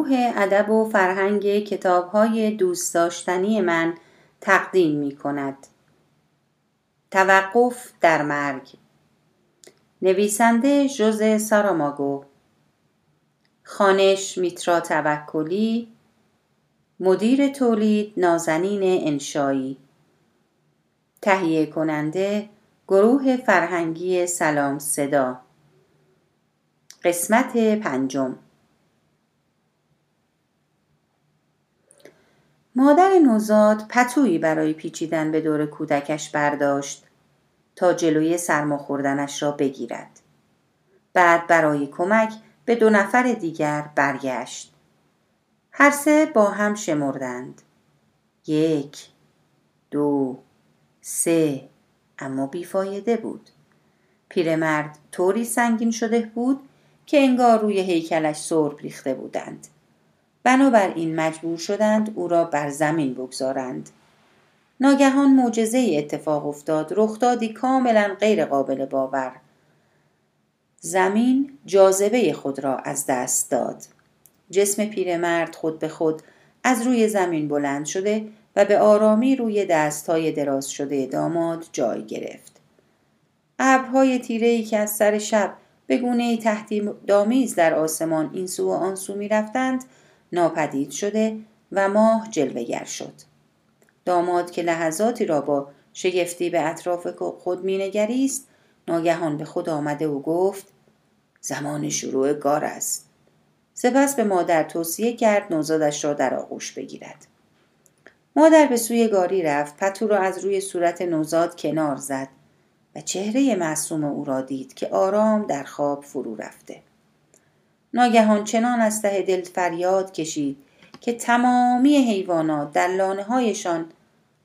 گروه ادب و فرهنگ کتابهای دوست داشتنی من تقدیم می کند. توقف در مرگ. نویسنده جوز ساراماگو. خانش میترا توکلی. مدیر تولید نازنین انشایی. تهیه کننده گروه فرهنگی سلام صدا. قسمت پنجم. مادر نوزاد پتویی برای پیچیدن به دور کودکش برداشت تا جلوی سرما خوردنش را بگیرد. بعد برای کمک به دو نفر دیگر برگشت. هر سه با هم شمردند. یک، دو، سه، اما بیفایده بود. پیرمرد طوری سنگین شده بود که انگار روی هیکلش سرب ریخته بودند. بنابراین مجبور شدند او را بر زمین بگذارند. ناگهان معجزه اتفاق افتاد. رخدادی کاملا غیر قابل باور. زمین جاذبه خود را از دست داد. جسم پیرمرد خود به خود از روی زمین بلند شده و به آرامی روی دستهای دراز شده داماد جای گرفت. ابرهای تیرهای که از سر شب به گونه تحتی دامیز در آسمان این سو و آن سو می رفتند ناپدید شده و ماه جلوگر شد. داماد که لحظاتی را با شگفتی به اطراف خود مینگریست ناگهان به خود آمده و گفت زمان شروع گار است. سپس به مادر توصیه کرد نوزادش را در آغوش بگیرد. مادر به سوی گاری رفت پتو را از روی صورت نوزاد کنار زد و چهره معصوم او را دید که آرام در خواب فرو رفته. ناگهان چنان از ته دل فریاد کشید که تمامی حیوانات در لانه هایشان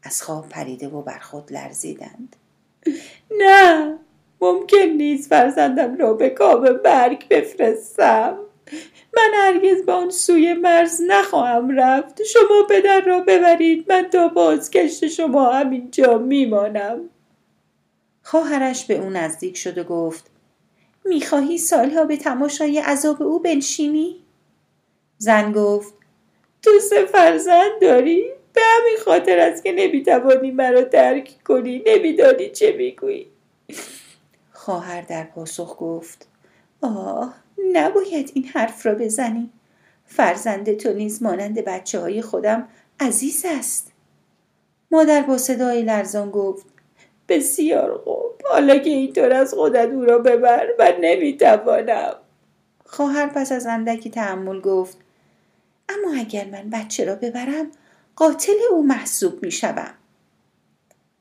از خواب پریده و بر خود لرزیدند. نه ممکن نیست فرزندم را به کام مرگ بفرستم. من هرگز به آن سوی مرز نخواهم رفت. شما پدر را ببرید من تا بازگشت شما همینجا میمانم. خواهرش به او نزدیک شد و گفت می‌خواهی سالها به تماشای عذاب او بنشینی؟ زن گفت تو سه فرزند داری؟ به همین خاطر است که نمی‌توانی مرا درک کنی نمیدانی چه می‌گویی خواهر در پاسخ گفت آه نباید این حرف را بزنی فرزند تو نیز مانند بچه های خودم عزیز است مادر با صدای لرزان گفت بسیار خوب حالا که اینطور از خودت او را ببر و نمی‌توانم. خواهر پس از اندکی تحمل گفت اما اگر من بچه را ببرم قاتل او محسوب می شوم.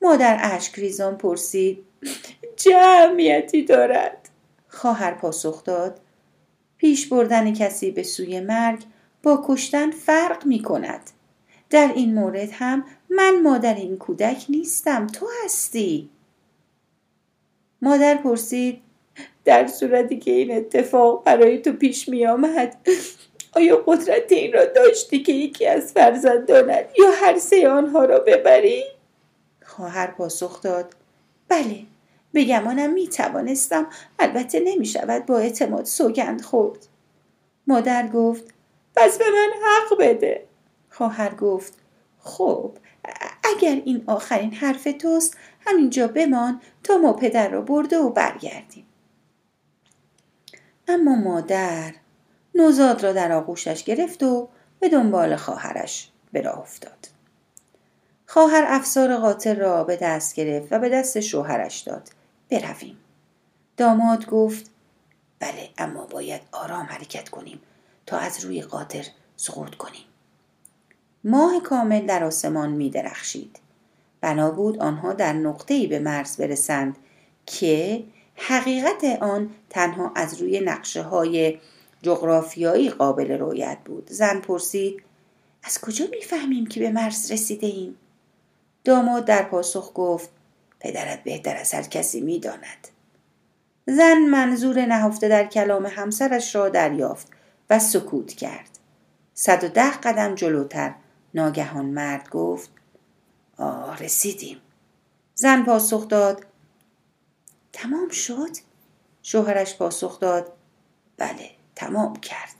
مادر اشک ریزان پرسید چه اهمیتی دارد؟ خواهر پاسخ داد پیش بردن کسی به سوی مرگ با کشتن فرق می کند در این مورد هم من مادر این کودک نیستم تو هستی. مادر پرسید در صورتی که این اتفاق برای تو پیش می آمد آیا قدرت این را داشتی که یکی از فرزندانت یا هر سه آنها را ببری؟ خواهر پاسخ داد بله به گمانم می توانستم البته نمی شود با اعتماد سوگند خورد. مادر گفت پس به من حق بده. خواهر گفت خب اگر این آخرین حرف توست همینجا بمان تا ما پدر را برده و برگردیم. اما مادر نوزاد را در آغوشش گرفت و به دنبال خواهرش به راه افتاد. خواهر افسار قاتل را به دست گرفت و به دست شوهرش داد. برویم. داماد گفت بله اما باید آرام حرکت کنیم تا از روی قاطر سقوط کنیم. ماه کامل در آسمان می درخشید. بنا بود آنها در نقطه‌ای به مرز برسند که حقیقت آن تنها از روی نقشه های جغرافیایی قابل رویت بود زن پرسید از کجا می‌فهمیم که به مرز رسیده ایم؟ داماد در پاسخ گفت پدرت بهتر از هر کسی می‌داند زن منظور نهفته در کلام همسرش را دریافت و سکوت کرد صد و ده قدم جلوتر ناگهان مرد گفت آه رسیدیم زن پاسخ داد تمام شد شوهرش پاسخ داد بله تمام کرد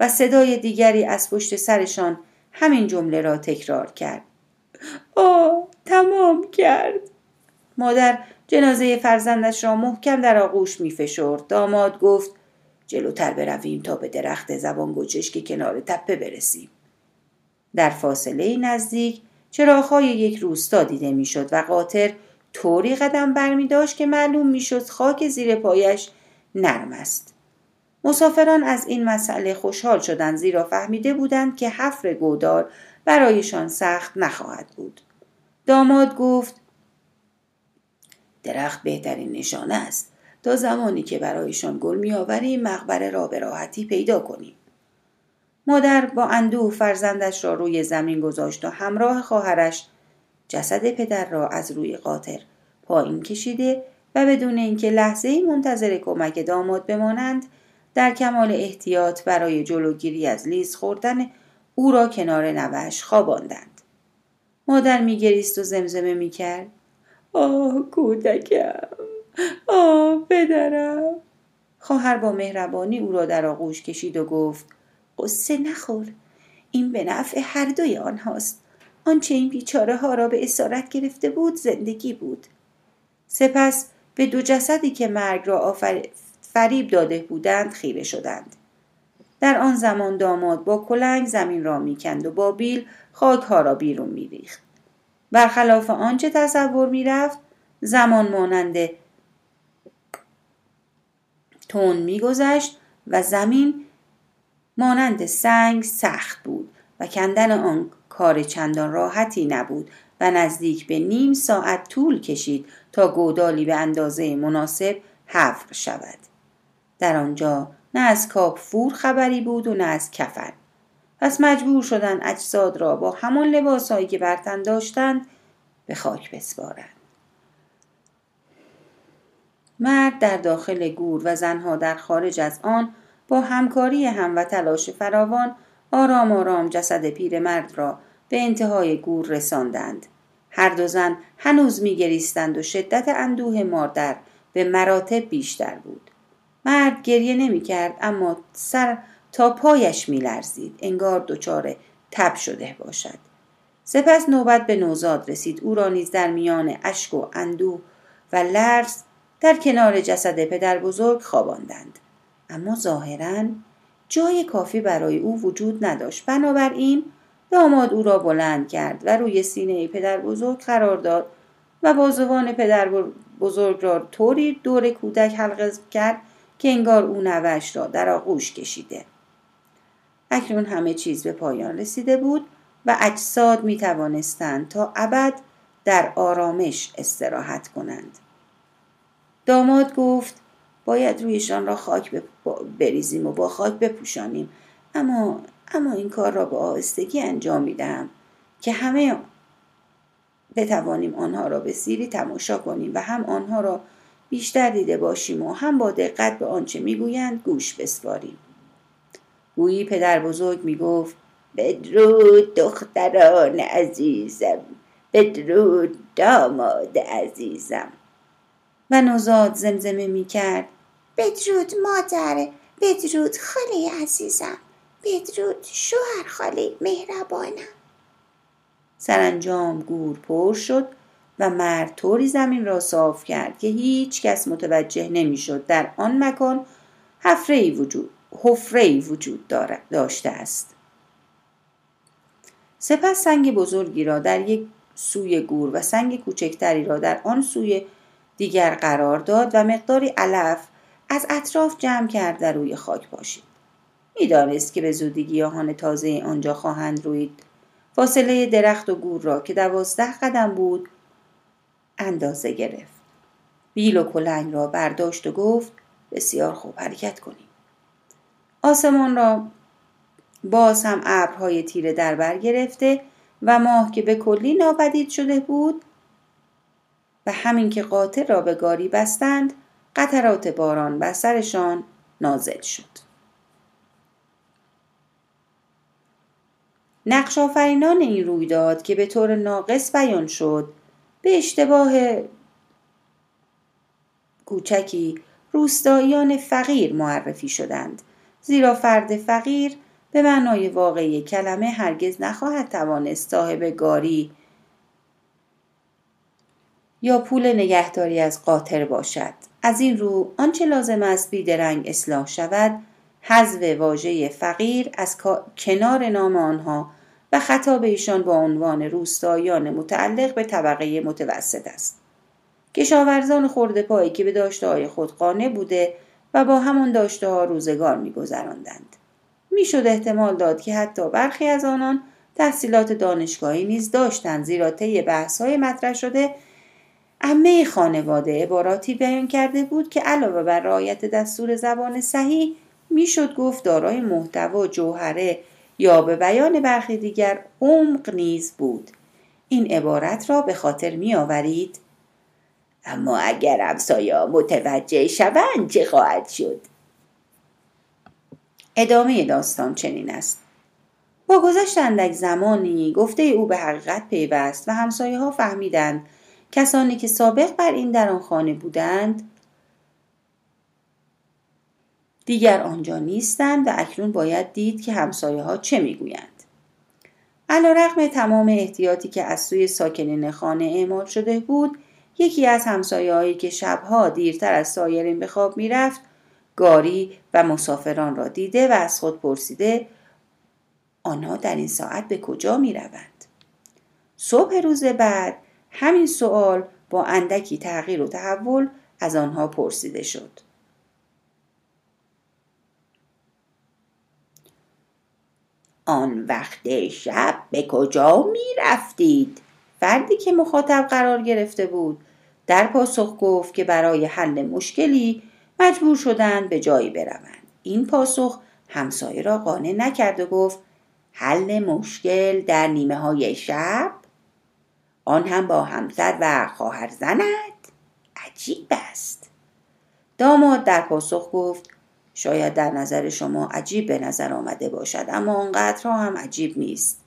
و صدای دیگری از پشت سرشان همین جمله را تکرار کرد آه تمام کرد مادر جنازه فرزندش را محکم در آغوش می فشرد. داماد گفت جلوتر برویم تا به درخت زبان گوچش که کنار تپه برسیم. در فاصله نزدیک چراغهای یک روستا دیده می‌شد و قاطر طوری قدم برمی داشت که معلوم می‌شد خاک زیر پایش نرم است. مسافران از این مسئله خوشحال شدند زیرا فهمیده بودند که حفر گودار برایشان سخت نخواهد بود. داماد گفت درخت بهترین نشانه است تا زمانی که برایشان گل میآوریم مقبره را به راحتی پیدا کنیم مادر با اندوه فرزندش را روی زمین گذاشت و همراه خواهرش جسد پدر را از روی قاطر پایین کشیده و بدون اینکه لحظه منتظر کمک داماد بمانند در کمال احتیاط برای جلوگیری از لیز خوردن او را کنار نوش خواباندند. مادر میگریست و زمزمه می‌کرد. آه کودکم! آه پدرم! خواهر با مهربانی او را در آغوش کشید و گفت قصه نخور. این به نفع هر دوی آنهاست آنچه این بیچاره ها را به اسارت گرفته بود زندگی بود. سپس به دو جسدی که مرگ را آفر... فریب داده بودند خیره شدند. در آن زمان داماد با کلنگ زمین را می‌کند و با بیل خاک ها را بیرون میریخت. برخلاف آنچه تصور می‌رفت زمان مانند تون میگذشت و زمین مانند سنگ سخت بود و کندن آن کار چندان راحتی نبود و نزدیک به نیم ساعت طول کشید تا گودالی به اندازه مناسب حفر شود. در آنجا نه از کاپفور خبری بود و نه از کفن. پس مجبور شدن اجساد را با همان لباسهایی که برتن داشتند به خاک بسپارند. مرد در داخل گور و زنها در خارج از آن با همکاری هم و تلاش فراوان آرام آرام جسد پیرمرد را به انتهای گور رساندند. هر دو زن هنوز میگریستند و شدت اندوه مادر به مراتب بیشتر بود. مرد گریه نمی‌کرد اما سر تا پایش میلرزید. انگار دچار تب شده باشد. سپس نوبت به نوزاد رسید. او را نیز در میان اشک و اندوه و لرز در کنار جسد پدر بزرگ خواباندند. اما ظاهرا جای کافی برای او وجود نداشت بنابراین داماد او را بلند کرد و روی سینه پدر بزرگ قرار داد و بازوان پدر بزرگ را طوری دور کودک حلقه کرد که انگار او نوش را در آغوش کشیده اکنون همه چیز به پایان رسیده بود و اجساد می توانستند تا ابد در آرامش استراحت کنند. داماد گفت باید رویشان را خاک بریزیم و با خاک بپوشانیم. اما اما این کار را با آهستگی انجام می دهم که همه بتوانیم آنها را به سیری تماشا کنیم و هم آنها را بیشتر دیده باشیم و هم با دقت به آنچه می‌گویند گوش بسپاریم. گویی پدر بزرگ می گفت بدرود دختران عزیزم بدرود داماد عزیزم. و نوزاد زمزمه می کرد بدرود مادر بدرود خاله عزیزم بدرود شوهر خاله مهربانم. سرانجام گور پر شد و مرد طوری زمین را صاف کرد که هیچ کس متوجه نمی‌شد در آن مکان حفره وجود حفره وجود داشته است. سپس سنگ بزرگی را در یک سوی گور و سنگ کوچکتری را در آن سوی دیگر قرار داد و مقداری علف از اطراف جمع کرد و روی خاک باشید. می‌دانست که به زودی گیاهان تازه آنجا خواهند روید. فاصله درخت و گور را که دوازده قدم بود اندازه گرفت. بیل و کلنگ را برداشت و گفت بسیار خوب حرکت کنیم. آسمان را باز هم ابرهای تیره در بر گرفته و ماه که به کلی ناپدید شده بود و همین که قاطر را به گاری بستند قطرات باران بر سرشان نازل شد. نقش آفرینان این رویداد که به طور ناقص بیان شد به اشتباه کوچکی روستاییان فقیر معرفی شدند زیرا فرد فقیر به معنای واقعی کلمه هرگز نخواهد توانست صاحب گاری یا پول نگهداری از قاطر باشد. از این رو آنچه لازم است بیدرنگ اصلاح شود حذف واژه فقیر از کنار نام آنها و خطاب ایشان با عنوان روستاییان متعلق به طبقه متوسط است. کشاورزان خورده پایی که به داشته های خود قانع بوده و با همان داشته ها روزگار میگذراندند. می‌شد احتمال داد که حتی برخی از آنان تحصیلات دانشگاهی نیز داشتند زیرا طی بحث های مطرح شده عمه خانواده عباراتی بیان کرده بود که علاوه بر رعایت دستور زبان صحیح می‌شد گفت دارای محتوا جوهره یا به بیان برخی دیگر عمق نیز بود. این عبارت را به خاطر می آورید اما اگر همسایا متوجه شوند چه خواهد شد؟ ادامه داستان چنین است. با گذشت اندک زمانی گفته او به حقیقت پیوست و همسایه ها فهمیدند کسانی که سابق بر این در آن خانه بودند دیگر آنجا نیستند و اکنون باید دید که همسایه ها چه می‌گویند علا رقم تمام احتیاطی که از سوی ساکنین خانه اعمال شده بود یکی از همسایه هایی که شبها دیرتر از سایرین به خواب می‌رفت گاری و مسافران را دیده و از خود پرسیده آنها در این ساعت به کجا می روند؟ صبح روز بعد همین سوال با اندکی تغییر و تحول از آنها پرسیده شد. آن وقت شب به کجا می رفتید؟ فردی که مخاطب قرار گرفته بود در پاسخ گفت که برای حل مشکلی مجبور شدند به جایی بروند این پاسخ همسایه را قانع نکرد و گفت حل مشکل در نیمه های شب آن هم با همسر و خواهر زند. عجیب است. داماد در پاسخ گفت شاید در نظر شما عجیب به نظر آمده باشد اما آنقدرها هم عجیب نیست.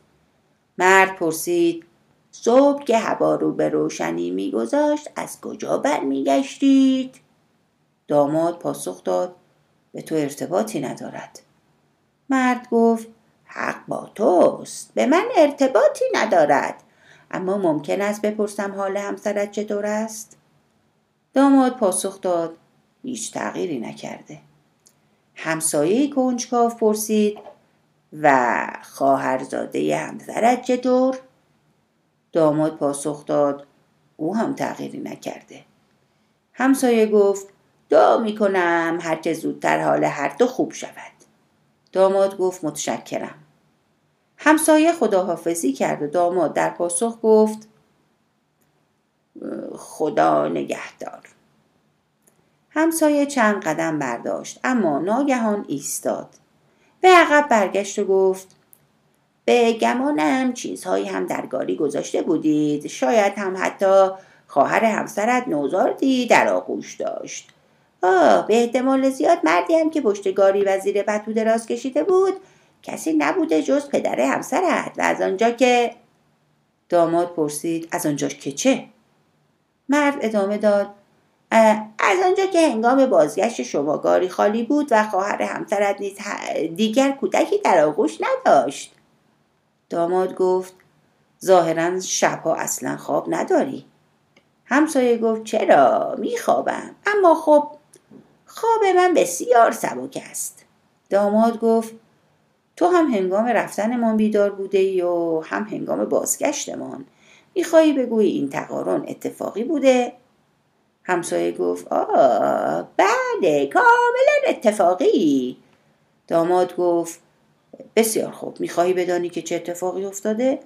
مرد پرسید صبح که هوا رو به روشنی میگذاشت از کجا برمیگشتید؟ داماد پاسخ داد به تو ارتباطی ندارد. مرد گفت حق با توست به من ارتباطی ندارد. اما ممکن است بپرسم حال همسرت چطور است؟ داماد پاسخ داد هیچ تغییری نکرده. همسایه کنجکاو پرسید و خواهرزاده همسرت چطور؟ داماد پاسخ داد او هم تغییری نکرده. همسایه گفت دعا می‌کنم هرچه زودتر حال هر دو خوب شود. داماد گفت متشکرم. همسایه خداحافظی کرد و داماد در پاسخ گفت خدا نگهدار. همسایه چند قدم برداشت اما ناگهان ایستاد. به عقب برگشت و گفت به گمانم چیزهایی هم در گاری گذاشته بودید. شاید هم حتی خواهر همسرت نوزاردی در آغوش داشت. آه به احتمال زیاد مردی هم که پشتگاری و زیر پتو دراز کشیده بود کسی نبوده جز پدر همسرت. و از آنجا که داماد پرسید از آنجا که چه؟ مرد ادامه داد از آنجا که هنگام بازگشت شما گاری خالی بود و خواهر همسرت نیز دیگر کودکی در آغوش نداشت. داماد گفت ظاهرا شبها اصلا خواب نداری. همسایه گفت چرا؟ میخوابم. اما خب خواب من بسیار سبک است. داماد گفت تو هم هنگام رفتنمان بیدار بوده ای و هم هنگام بازگشتمان. می‌خواهی بگویی این تقارن اتفاقی بوده؟ همسایه گفت آه بله کاملا اتفاقی. داماد گفت بسیار خوب می‌خواهی بدانی که چه اتفاقی افتاده؟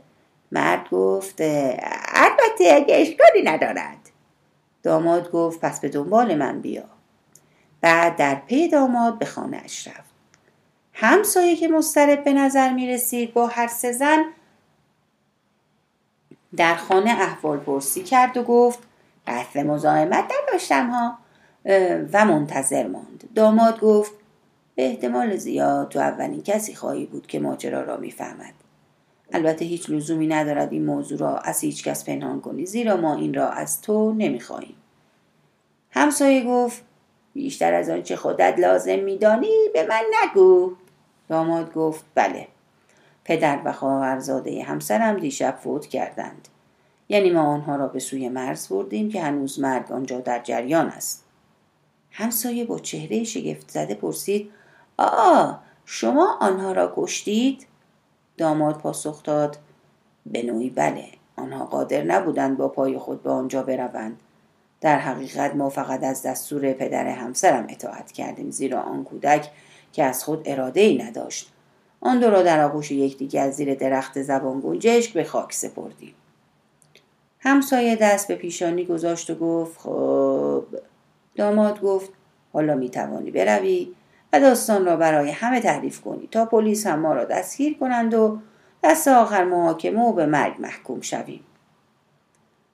مرد گفت البته اگه اشکالی ندارد. داماد گفت پس به دنبال من بیا. بعد در پی داماد به خانه اش رفت. همسایه که مسترب به نظر می رسید با هر سه زن در خانه احوال پرسی کرد و گفت قصد مزاحمت نداشتم ها. و منتظر ماند. داماد گفت به احتمال زیاد تو اولین کسی خواهی بود که ماجرا را می‌فهمد. البته هیچ لزومی ندارد این موضوع را از هیچ کس پنهان کنی زیرا ما این را از تو نمی‌خواهیم. همسایه گفت بیشتر از آنچه خودت لازم میدانی به من نگو. داماد گفت بله. پدر و خواهرزاده همسرم دیشب فوت کردند. یعنی ما آنها را به سوی مرز بردیم که هنوز مرگ آنجا در جریان است. همسایه با چهره شگفت زده پرسید آه شما آنها را کشتید؟ داماد پاسخ داد به نوعی بله آنها قادر نبودند با پای خود به آنجا بروند. در حقیقت ما فقط از دستور پدر همسرم اطاعت کردیم زیرا آن کودک که از خود اراده ای نداشت. آن دو را در آغوش یکدیگر زیر درخت زبان گنجشک به خاک سپردیم. همسایه دست به پیشانی گذاشت و گفت خب داماد گفت حالا می توانی بروی و داستان را برای همه تعریف کنی تا پلیس هم ما را دستگیر کنند و دست آخر محاکمه و به مرگ محکوم شویم.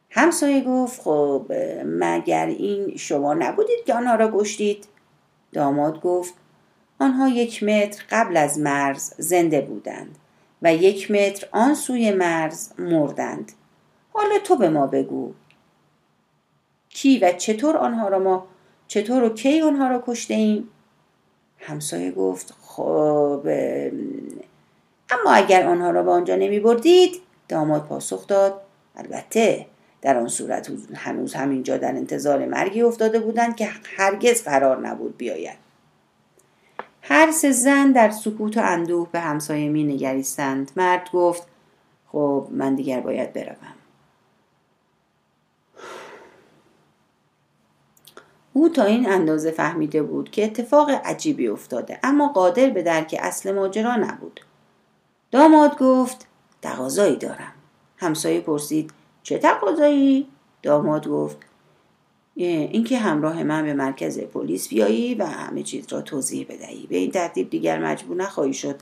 همسایه گفت خب مگر این شما نبودید که آنها را کشتید؟ داماد گفت آنها یک متر قبل از مرز زنده بودند و یک متر آن سوی مرز مردند. حالا تو به ما بگو. کی و چطور آنها را ما چطور و کی آنها را کشته ایم؟ همسایه گفت خب اما اگر آنها را به آنجا نمی بردید داماد پاسخ داد. البته در آن صورت هنوز همینجا در انتظار مرگی افتاده بودند که هرگز قرار نبود بیاید. هر سه زن در سکوت و اندوه به همسایه می نگریستند. مرد گفت خب من دیگر باید بروم. او تا این اندازه فهمیده بود که اتفاق عجیبی افتاده اما قادر به درک اصل ماجرا نبود. داماد گفت تقاضایی دارم. همسایه پرسید چه تقاضایی؟ داماد گفت اینکه همراه من به مرکز پلیس بیایی و همه چیز را توضیح بدهی. به این ترتیب دیگر مجبور نخواهی شد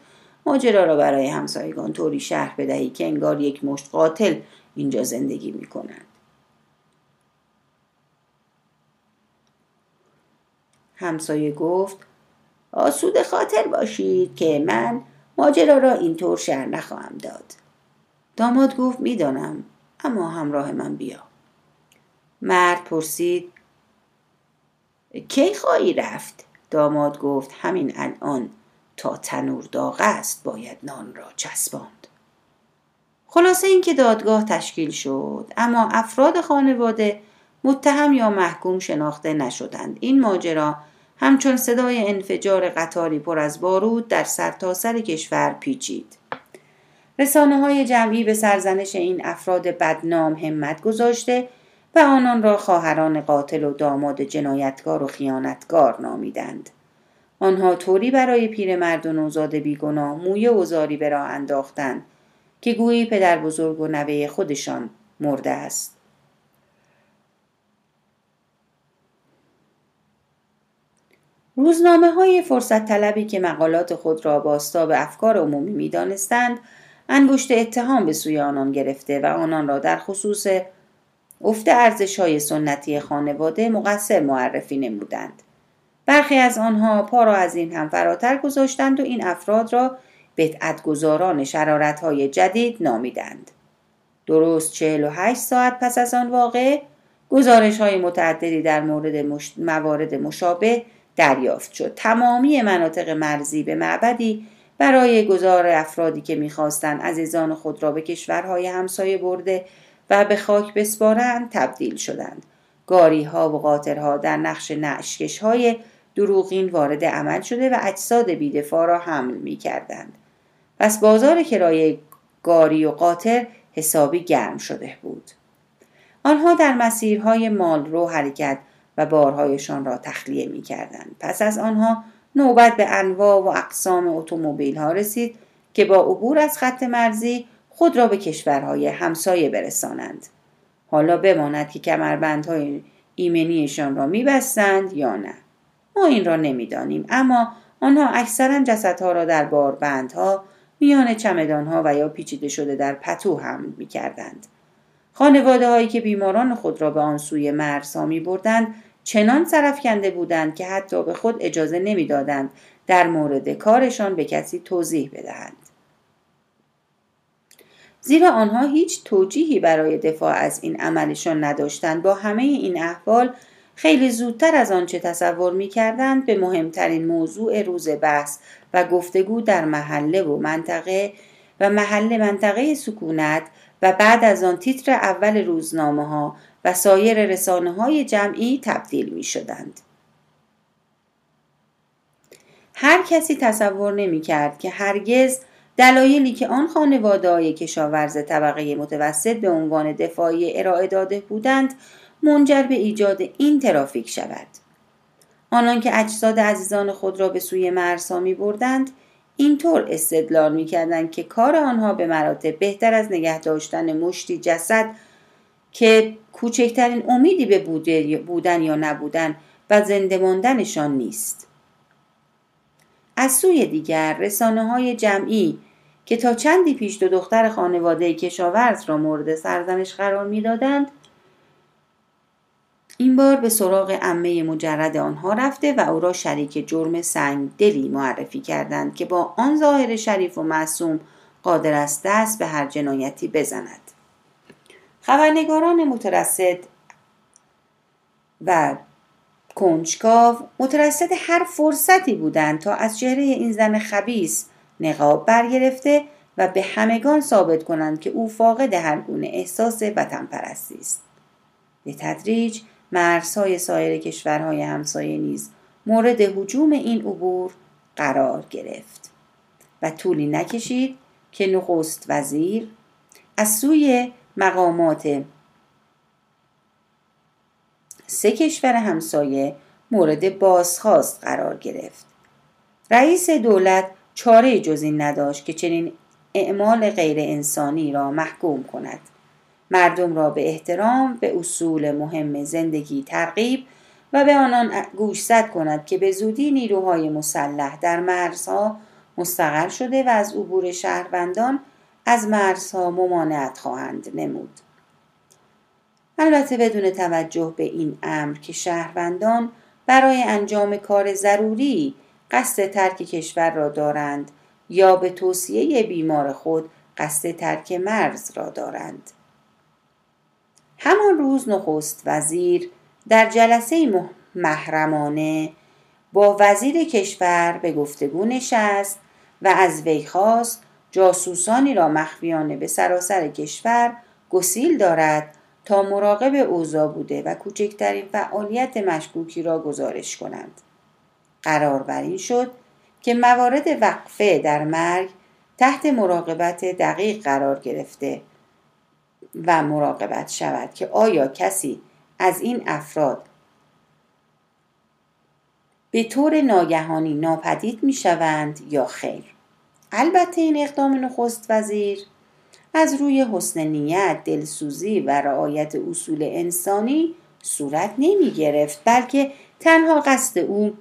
ماجرا را برای همسایگان طوری شهر بدهی که انگار یک مشت قاتل اینجا زندگی می کنند. همسایه گفت آسود خاطر باشید که من ماجرا را اینطور شهر نخواهم داد. داماد گفت می‌دانم اما همراه من بیا. مرد پرسید کی خواهی رفت؟ داماد گفت همین الان تا تنور داغ است باید نان را چسباند. خلاصه اینکه دادگاه تشکیل شد اما افراد خانواده متهم یا محکوم شناخته نشدند. این ماجرا همچون صدای انفجار قطاری پر از بارود در سرتاسر سر کشور پیچید. رسانه های جمعی به سرزنش این افراد بدنام همت گذاشته و آنان را خواهران قاتل و داماد جنایتکار و خیانتکار نامیدند. آنها طوری برای پیرمرد و نوزاد بیگناه موی وزاری به راه انداختند که گویی پدر بزرگ و نوه خودشان مرده است. روزنامه های فرصت طلبی که مقالات خود را باستاب افکار عمومی می دانستند انگشت اتهام به سوی آنان گرفته و آنان را در خصوص افت ارزش های سنتی خانواده مقصر معرفی نمودند. برخی از آنها پا را از این هم فراتر گذاشتند و این افراد را بدعتگذاران شرارت های جدید نامیدند. درست 48 ساعت پس از آن واقع گزارش های متعددی در مورد مش... موارد مشابه دریافت شد. تمامی مناطق مرزی به معبدی برای گذار افرادی که می‌خواستند عزیزان خود را به کشورهای همسایه برده و به خاک بسپارند تبدیل شدند گاری ها و قاطرها در نقش نشکش های دروغین وارد عمل شده و اجساد بیدفاع را حمل می کردند. پس بازار کرایه گاری و قاطر حسابی گرم شده بود. آنها در مسیرهای مال رو حرکت و بارهایشان را تخلیه می کردند. پس از آنها نوبت به انواع و اقسام اتومبیل ها رسید که با عبور از خط مرزی خود را به کشورهای همسایه برسانند. حالا بماند که کمربندهای ایمنیشان را میبستند یا نه. ما این را نمی‌دانیم اما آنها اکثرا جسدها را در باربندها میان چمدانها و یا پیچیده شده در پتو حمل می کردند. خانواده هایی که بیماران خود را به آن سوی مرزها می بردند چنان کنده بودند که حتی به خود اجازه نمی‌دادند در مورد کارشان به کسی توضیح بدهند. زیرا آنها هیچ توجیهی برای دفاع از این عملشان نداشتند با همه این احوال خیلی زودتر از آنچه تصور می کردند به مهمترین موضوع روز بحث و گفتگو در محله و منطقه و محله منطقه سکونت و بعد از آن تیتر اول روزنامه ها و سایر رسانه های جمعی تبدیل می شدند. هر کسی تصور نمی کرد که هرگز دلایلی که آن خانواده های کشاورز طبقه متوسط به عنوان دفاعی ارائه داده بودند منجر به ایجاد این ترافیک شود. آنان که اجساد عزیزان خود را به سوی مرسا می بردند اینطور استدلال می کردند که کار آنها به مراتب بهتر از نگه داشتن مشتی جسد که کوچکترین امیدی به بودن یا نبودن و زنده ماندنشان نیست. از سوی دیگر رسانه های جمعی که تا چندی پیش دو دختر خانواده کشاورز را مورد سرزنش قرار می‌دادند این بار به سراغ عمه مجرد آنها رفته و او را شریک جرم سنگ دلی معرفی کردند که با آن ظاهر شریف و معصوم قادر است دست به هر جنایتی بزند. خبرنگاران مترصد و کنجکاو مترصد هر فرصتی بودند تا از چهره این زن خبیس نقاب برگرفته و به همگان ثابت کنند که او فاقد هر گونه احساس وطن پرستی است. به تدریج مرزهای سایر کشورهای همسایه نیز مورد حجوم این عبور قرار گرفت و طولی نکشید که نخست وزیر از سوی مقامات سه کشور همسایه مورد بازخواست قرار گرفت. رئیس دولت چاره جز این نداشت که چنین اعمال غیر انسانی را محکوم کند. مردم را به احترام به اصول مهم زندگی ترغیب و به آنان گوشزد کند که به زودی نیروهای مسلح در مرزها مستقر شده و از عبور شهروندان از مرزها ممانعت خواهند نمود. البته بدون توجه به این امر که شهروندان برای انجام کار ضروری قصد ترک کشور را دارند یا به توصیه بیمار خود قصد ترک مرز را دارند. همان روز نخست وزیر در جلسه محرمانه با وزیر کشور به گفتگو نشست و از وی خواست جاسوسانی را مخفیانه به سراسر کشور گسیل دارد تا مراقب اوضاع بوده و کوچکترین فعالیت مشکوکی را گزارش کنند. قرار بر این شد که موارد وقفه در مرگ تحت مراقبت دقیق قرار گرفته و مراقبت شود که آیا کسی از این افراد به طور ناگهانی ناپدید می شوند یا خیر. البته این اقدام نخست وزیر از روی حسن نیت، دلسوزی و رعایت اصول انسانی صورت نمی گرفت بلکه تنها قصد او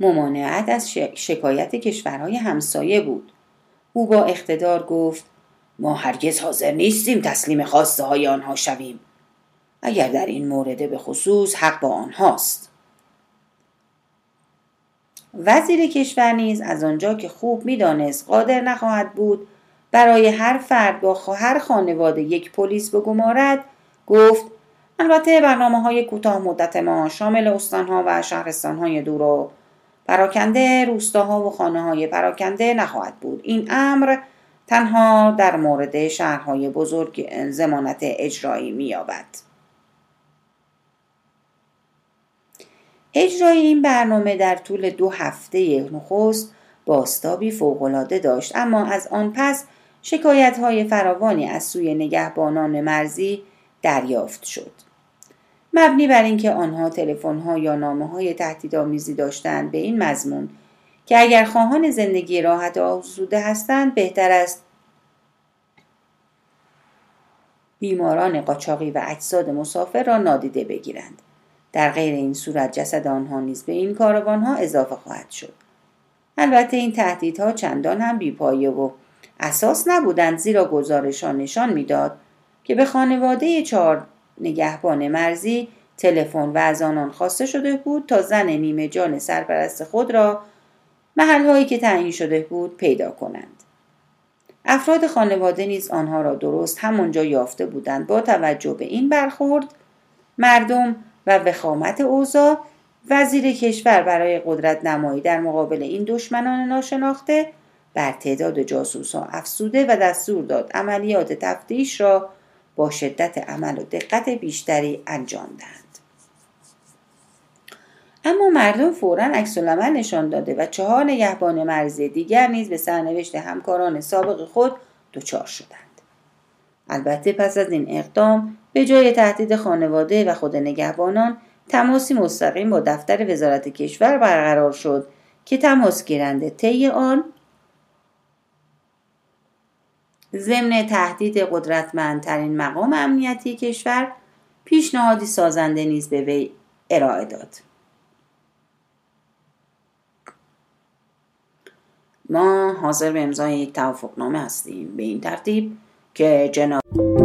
ممانعت از شکایت کشورهای همسایه بود. او با اقتدار گفت ما هرگز حاضر نیستیم تسلیم خواسته های آنها شویم. اگر در این مورد به خصوص حق با آنهاست. وزیر کشور نیز از آنجا که خوب می‌دانست قادر نخواهد بود برای هر فرد با هر خانواده یک پلیس بگمارد گفت البته برنامه های کوتاه مدت ما شامل استانها و شهرستانهای دور و پراکنده روستاها و خانه های پراکنده نخواهد بود. این امر تنها در مورد شهرهای بزرگ زمانت اجرایی مییابد. اجرای این برنامه در طول دو هفته نخست باستابی فوقالعاده داشت اما از آن پس شکایت های فراوانی از سوی نگهبانان مرزی دریافت شد. مبنی بر اینکه آنها تلفن ها یا نامه های تهدیدآمیزی داشتند به این مضمون که اگر خواهان زندگی راحت و آسوده هستند بهتر است بیماران قاچاقی و اجساد مسافر را نادیده بگیرند در غیر این صورت جسد آنها نیز به این کاروان ها اضافه خواهد شد البته این تهدیدها چندان هم بیپایه و اساس نبودند زیرا گزارشان نشان می‌داد که به خانواده چهار نگهبان مرزی تلفن و از آنان خواسته شده بود تا زن نیمه جان سرپرست خود را محلهایی که تعیین شده بود پیدا کنند. افراد خانواده نیز آنها را درست همانجا یافته بودند. با توجه به این برخورد مردم و وخامت اوضاع وزیر کشور برای قدرت نمایی در مقابل این دشمنان ناشناخته بر تعداد جاسوسان افسوده و دستور داد عملیات تفتیش را با شدت عمل و دقت بیشتری انجام دهند. اما مردم فورا عکس نشان داده و چهار نگهبان مرزی دیگر نیز به سرنوشت همکاران سابق خود دچار شدند. البته پس از این اقدام به جای تهدید خانواده و خود نگهبانان تماسی مستقیم با دفتر وزارت کشور برقرار شد که تماس گیرنده طی آن ضمن تهدید قدرتمندترین مقام امنیتی کشور پیشنهادی سازنده نیز به وی ارائه داد. ما حاضر به امضای یک توافقنامه هستیم. به این ترتیب که جناب